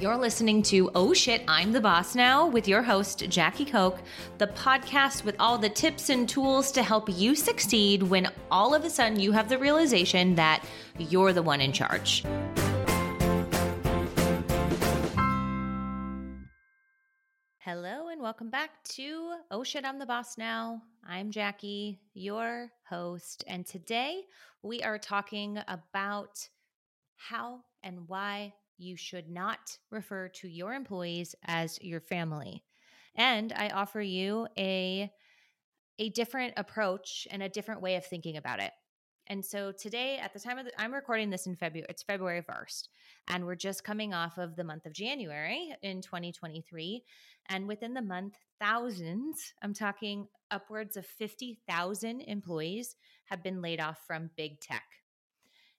You're listening to Oh Shit, I'm the Boss Now with your host, Jackie Koch, the podcast with all the tips and tools to help you succeed when all of a sudden you have the realization that you're the one in charge. Hello, and welcome back to Oh Shit, I'm the Boss Now. I'm Jackie, your host, and today we are talking about how and why you should not refer to your employees as your family. And I offer you a a different approach and a different way of thinking about it. And so today, at the time of the, I'm recording this in February, it's February 1st, and we're just coming off of the month of January in 2023. And within the month, thousands, I'm talking upwards of 50,000 employees have been laid off from big tech.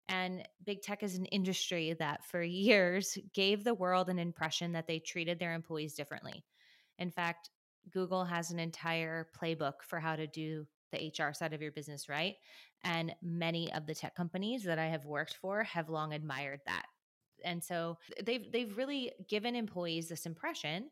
And big tech is an industry that for years gave the world an impression that they treated their employees differently. In fact, Google has an entire playbook for how to do the HR side of your business right. And many of the tech companies that I have worked for have long admired that. And so they've they've really given employees this impression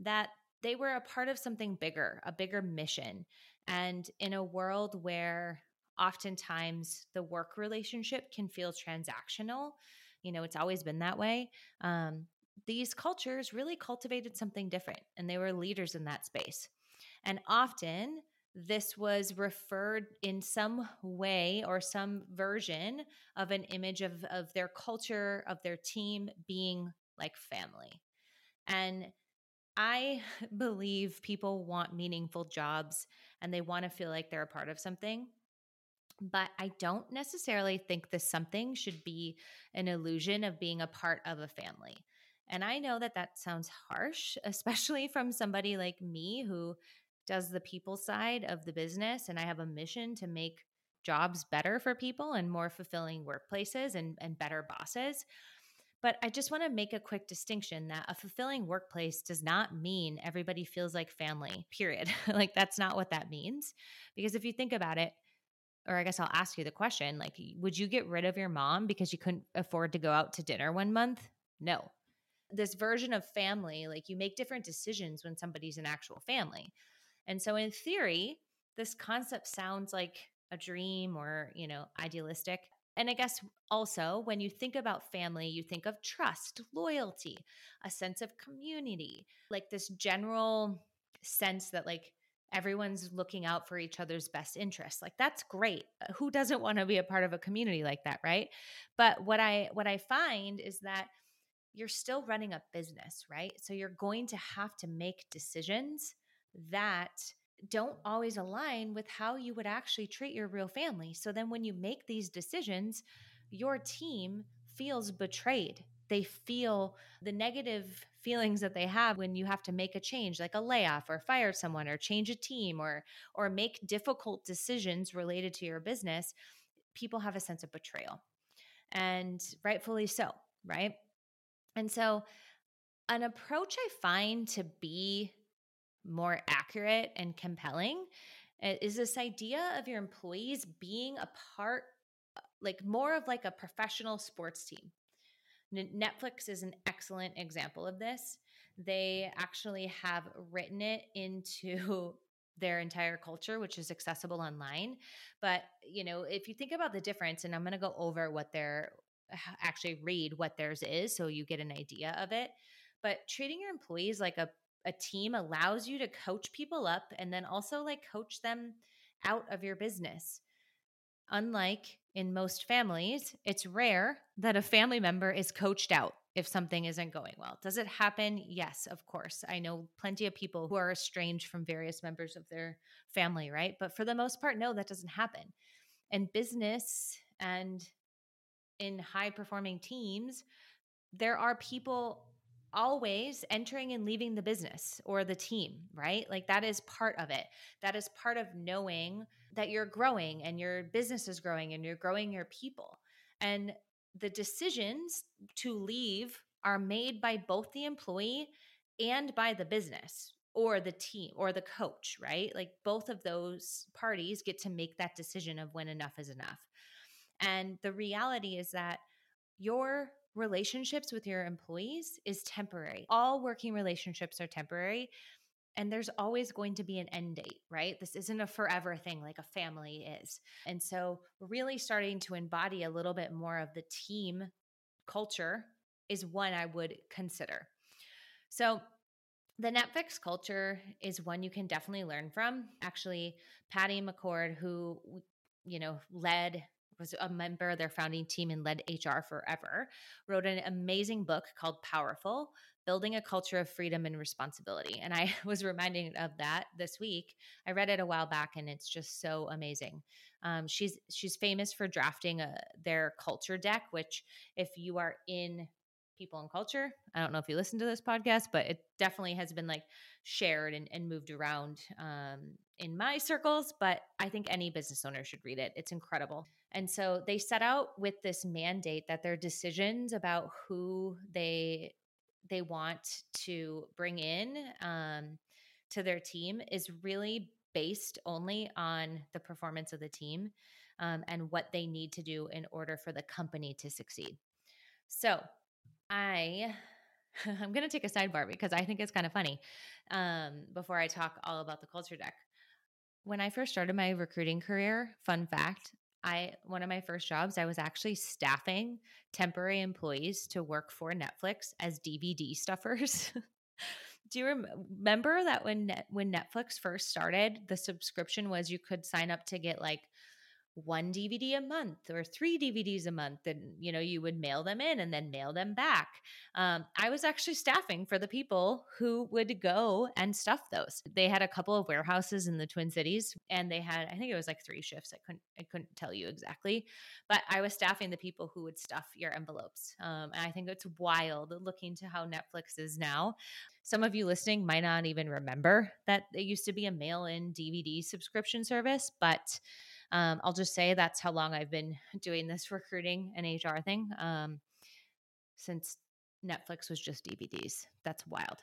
that they were a part of something bigger, a bigger mission. And in a world where oftentimes the work relationship can feel transactional. You know, it's always been that way. Um, these cultures really cultivated something different, and they were leaders in that space. And often, this was referred in some way or some version of an image of, of their culture, of their team being like family. And I believe people want meaningful jobs and they want to feel like they're a part of something but I don't necessarily think this something should be an illusion of being a part of a family. And I know that that sounds harsh, especially from somebody like me who does the people side of the business. And I have a mission to make jobs better for people and more fulfilling workplaces and, and better bosses. But I just want to make a quick distinction that a fulfilling workplace does not mean everybody feels like family, period. like, that's not what that means. Because if you think about it, or I guess I'll ask you the question like, would you get rid of your mom because you couldn't afford to go out to dinner one month? No. This version of family, like you make different decisions when somebody's an actual family. And so, in theory, this concept sounds like a dream or, you know, idealistic. And I guess also when you think about family, you think of trust, loyalty, a sense of community, like this general sense that, like, everyone's looking out for each other's best interests like that's great uh, who doesn't want to be a part of a community like that right? But what i what i find is that you're still running a business right? So you're going to have to make decisions that don't always align with how you would actually treat your real family. So then when you make these decisions your team feels betrayed they feel the negative feelings that they have when you have to make a change like a layoff or fire someone or change a team or or make difficult decisions related to your business people have a sense of betrayal. And rightfully so right? And so an approach i find to be more accurate and compelling eh, is this idea of your employees being a part like more of like a professional sports team Netflix is an excellent example of this. They actually have written it into their entire culture which is accessible online. But you know if you think about the difference and i'm going to go over what their actually read what theirs is so you get an idea of it. But treating your employees like a, a team allows you to coach people up and then also like coach them out of your business. Unlike in most families, it's rare that a family member is coached out if something isn't going well. Does it happen? Yes, of course. I know plenty of people who are estranged from various members of their family, right? But for the most part, no, that doesn't happen. In business and in high performing teams, there are people always entering and leaving the business or the team, right? Like that is part of it. That is part of knowing that you're growing and your business is growing and you're growing your people. And the decisions to leave are made by both the employee and by the business or the team or the coach, right? Like both of those parties get to make that decision of when enough is enough. And the reality is that your relationships with your employees is temporary. All working relationships are temporary. And there's always going to be an end date, right? This isn't a forever thing like a family is. And so, really starting to embody a little bit more of the team culture is one I would consider. So, the Netflix culture is one you can definitely learn from. Actually, Patty McCord, who you know led was a member of their founding team and led HR forever, wrote an amazing book called Powerful Building a Culture of Freedom and Responsibility. And I was reminded of that this week. I read it a while back and it's just so amazing. Um, she's she's famous for drafting a, uh, their culture deck, which if you are in people and culture. I don't know if you listen to this podcast, but it definitely has been like shared and, and moved around um, in my circles. But I think any business owner should read it. It's incredible. And so they set out with this mandate that their decisions about who they they want to bring in um, to their team is really based only on the performance of the team um, and what they need to do in order for the company to succeed. So I I'm going to take a sidebar because I think it's kind of funny. Um, before I talk all about the culture deck, when I first started my recruiting career, fun fact, I one of my first jobs, I was actually staffing temporary employees to work for Netflix as DVD stuffers. Do you rem- remember that when Net- when Netflix first started, the subscription was you could sign up to get like one DVD a month or three DVDs a month, and you know you would mail them in and then mail them back. Um, I was actually staffing for the people who would go and stuff those. They had a couple of warehouses in the Twin Cities, and they had I think it was like three shifts. I couldn't I couldn't tell you exactly, but I was staffing the people who would stuff your envelopes. Um, and I think it's wild looking to how Netflix is now. Some of you listening might not even remember that it used to be a mail in DVD subscription service, but um, I'll just say that's how long I've been doing this recruiting and HR thing um, since Netflix was just DVDs. That's wild.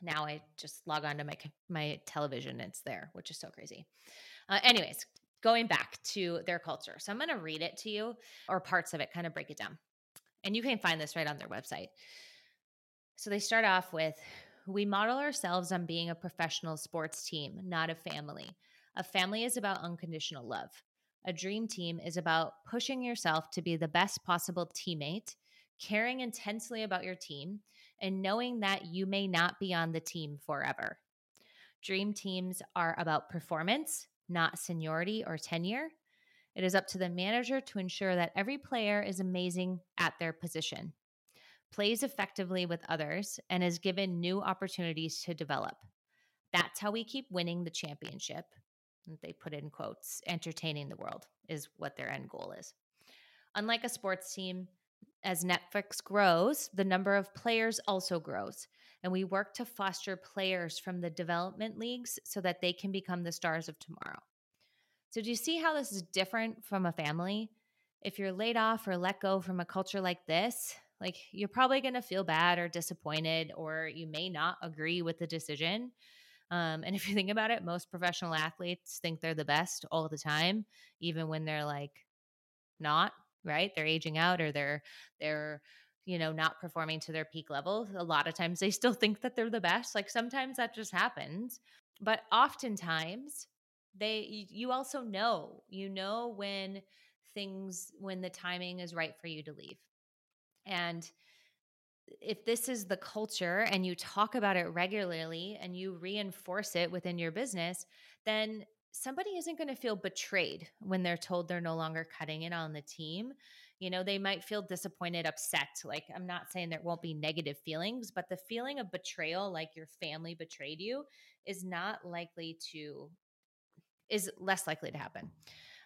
Now I just log on to my my television, it's there, which is so crazy. Uh, anyways, going back to their culture, so I'm going to read it to you or parts of it, kind of break it down, and you can find this right on their website. So they start off with we model ourselves on being a professional sports team, not a family. A family is about unconditional love. A dream team is about pushing yourself to be the best possible teammate, caring intensely about your team, and knowing that you may not be on the team forever. Dream teams are about performance, not seniority or tenure. It is up to the manager to ensure that every player is amazing at their position, plays effectively with others, and is given new opportunities to develop. That's how we keep winning the championship they put in quotes, entertaining the world is what their end goal is. Unlike a sports team, as Netflix grows, the number of players also grows. And we work to foster players from the development leagues so that they can become the stars of tomorrow. So, do you see how this is different from a family? If you're laid off or let go from a culture like this, like you're probably going to feel bad or disappointed, or you may not agree with the decision. Um, and if you think about it, most professional athletes think they're the best all the time, even when they're like not, right? They're aging out or they're, they're, you know, not performing to their peak level. A lot of times they still think that they're the best. Like sometimes that just happens. But oftentimes they, you also know, you know, when things, when the timing is right for you to leave. And if this is the culture and you talk about it regularly and you reinforce it within your business, then somebody isn't going to feel betrayed when they're told they're no longer cutting it on the team. You know, they might feel disappointed, upset. Like, I'm not saying there won't be negative feelings, but the feeling of betrayal, like your family betrayed you, is not likely to, is less likely to happen.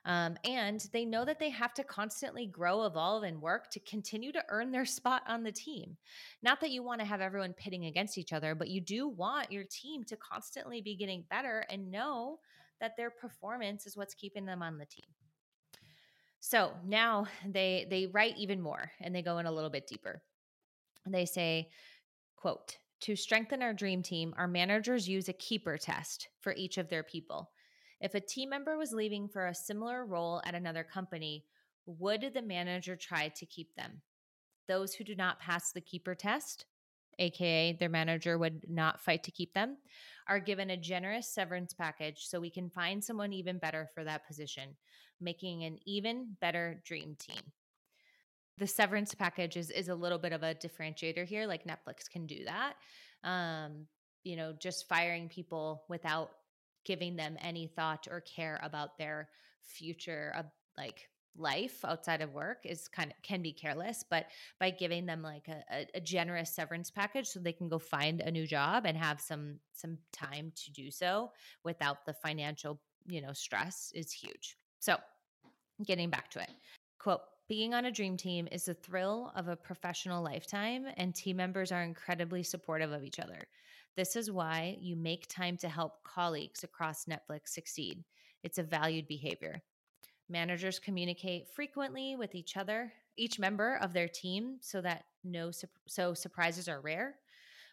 Um, and they know that they have to constantly grow, evolve, and work to continue to earn their spot on the team. Not that you want to have everyone pitting against each other, but you do want your team to constantly be getting better and know that their performance is what's keeping them on the team. So now they they write even more and they go in a little bit deeper. They say, quote, to strengthen our dream team, our managers use a keeper test for each of their people. If a team member was leaving for a similar role at another company, would the manager try to keep them? Those who do not pass the keeper test, aka their manager would not fight to keep them, are given a generous severance package so we can find someone even better for that position, making an even better dream team. The severance package is, is a little bit of a differentiator here, like Netflix can do that. Um, you know, just firing people without giving them any thought or care about their future, uh, like life outside of work is kind of can be careless but by giving them like a, a, generous severance package so they can go find a new job and have some some time to do so without the financial you know stress is huge. So getting back to it quote being on a dream team is the thrill of a professional lifetime and team members are incredibly supportive of each other this is why you make time to help colleagues across netflix succeed it's a valued behavior Managers communicate frequently with each other, each member of their team, so that no so surprises are rare.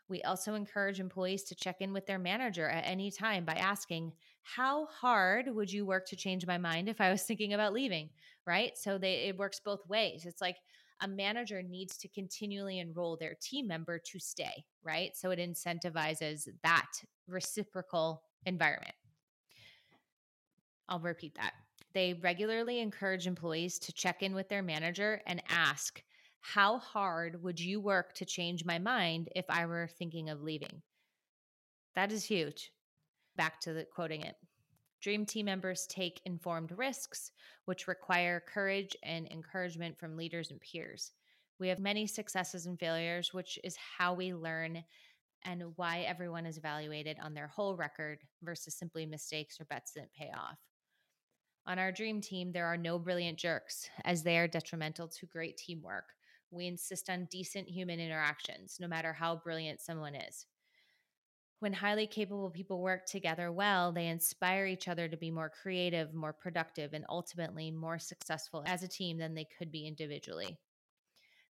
We also encourage employees to check in with their manager at any time by asking, "How hard would you work to change my mind if I was thinking about leaving?" Right? So they it works both ways. It's like a manager needs to continually enroll their team member to stay, right? So it incentivizes that reciprocal environment. I'll repeat that. They regularly encourage employees to check in with their manager and ask, How hard would you work to change my mind if I were thinking of leaving? That is huge. Back to the quoting it. Dream team members take informed risks, which require courage and encouragement from leaders and peers. We have many successes and failures, which is how we learn and why everyone is evaluated on their whole record versus simply mistakes or bets that pay off. On our dream team, there are no brilliant jerks, as they are detrimental to great teamwork. We insist on decent human interactions, no matter how brilliant someone is. When highly capable people work together well, they inspire each other to be more creative, more productive, and ultimately more successful as a team than they could be individually.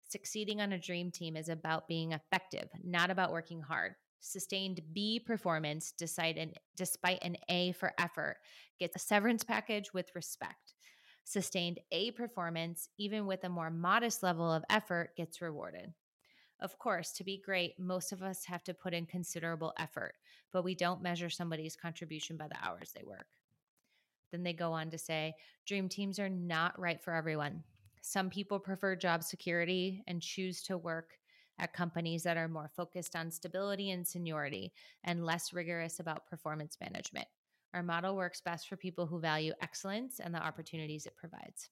Succeeding on a dream team is about being effective, not about working hard. Sustained B performance despite an, despite an A for effort gets a severance package with respect. Sustained A performance, even with a more modest level of effort, gets rewarded. Of course, to be great, most of us have to put in considerable effort, but we don't measure somebody's contribution by the hours they work. Then they go on to say dream teams are not right for everyone. Some people prefer job security and choose to work at companies that are more focused on stability and seniority and less rigorous about performance management. Our model works best for people who value excellence and the opportunities it provides.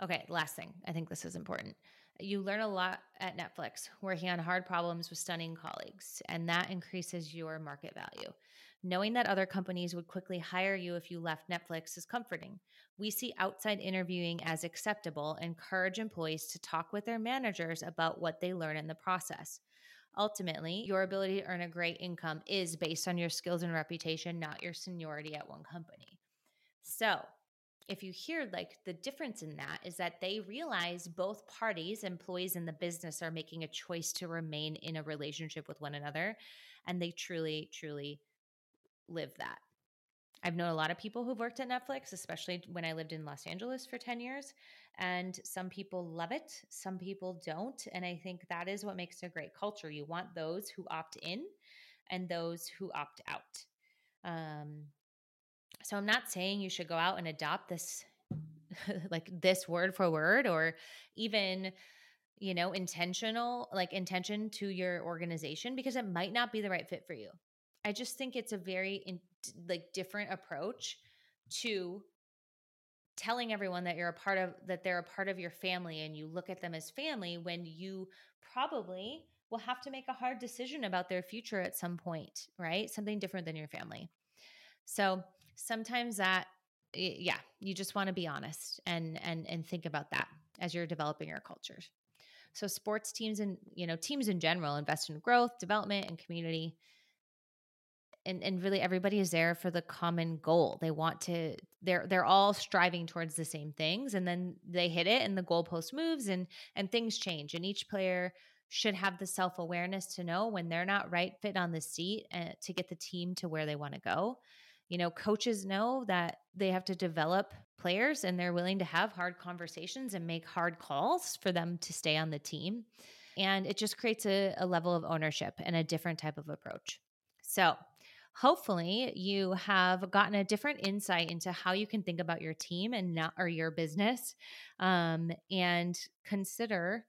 Okay, last thing. I think this is important. You learn a lot at Netflix working on hard problems with stunning colleagues, and that increases your market value. Knowing that other companies would quickly hire you if you left Netflix is comforting. We see outside interviewing as acceptable encourage employees to talk with their managers about what they learn in the process. Ultimately, your ability to earn a great income is based on your skills and reputation, not your seniority at one company. So, if you hear like the difference in that is that they realize both parties, employees and the business, are making a choice to remain in a relationship with one another. And they truly, truly live that. I've known a lot of people who've worked at Netflix, especially when I lived in Los Angeles for 10 years. And some people love it, some people don't. And I think that is what makes a great culture. You want those who opt in and those who opt out. Um, so I'm not saying you should go out and adopt this, like this word for word, or even you know intentional like intention to your organization because it might not be the right fit for you I just think it's a very in, like different approach to telling everyone that you're a part of that they're a part of your family and you look at them as family when you probably will have to make a hard decision about their future at some point, right? Something different than your family. So, sometimes that yeah, you just want to be honest and and and think about that as you're developing your cultures. So sports teams and you know teams in general invest in growth, development, and community and and really everybody is there for the common goal. They want to they're they're all striving towards the same things and then they hit it and the goalpost moves and and things change and each player should have the self-awareness to know when they're not right fit on the seat uh, to get the team to where they want to go. You know, coaches know that they have to develop players and they're willing to have hard conversations and make hard calls for them to stay on the team. And it just creates a, a level of ownership and a different type of approach. So, hopefully you have gotten a different insight into how you can think about your team and not or your business um, and consider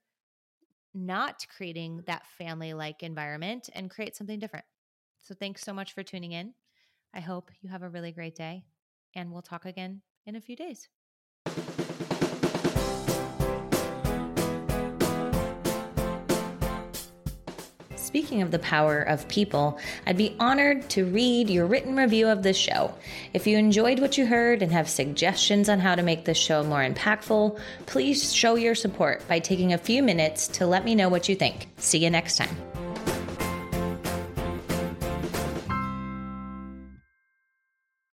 not creating that family like environment and create something different so thanks so much for tuning in i hope you have a really great day and we'll talk again in a few days Speaking of the power of people, I'd be honored to read your written review of this show. If you enjoyed what you heard and have suggestions on how to make this show more impactful, please show your support by taking a few minutes to let me know what you think. See you next time.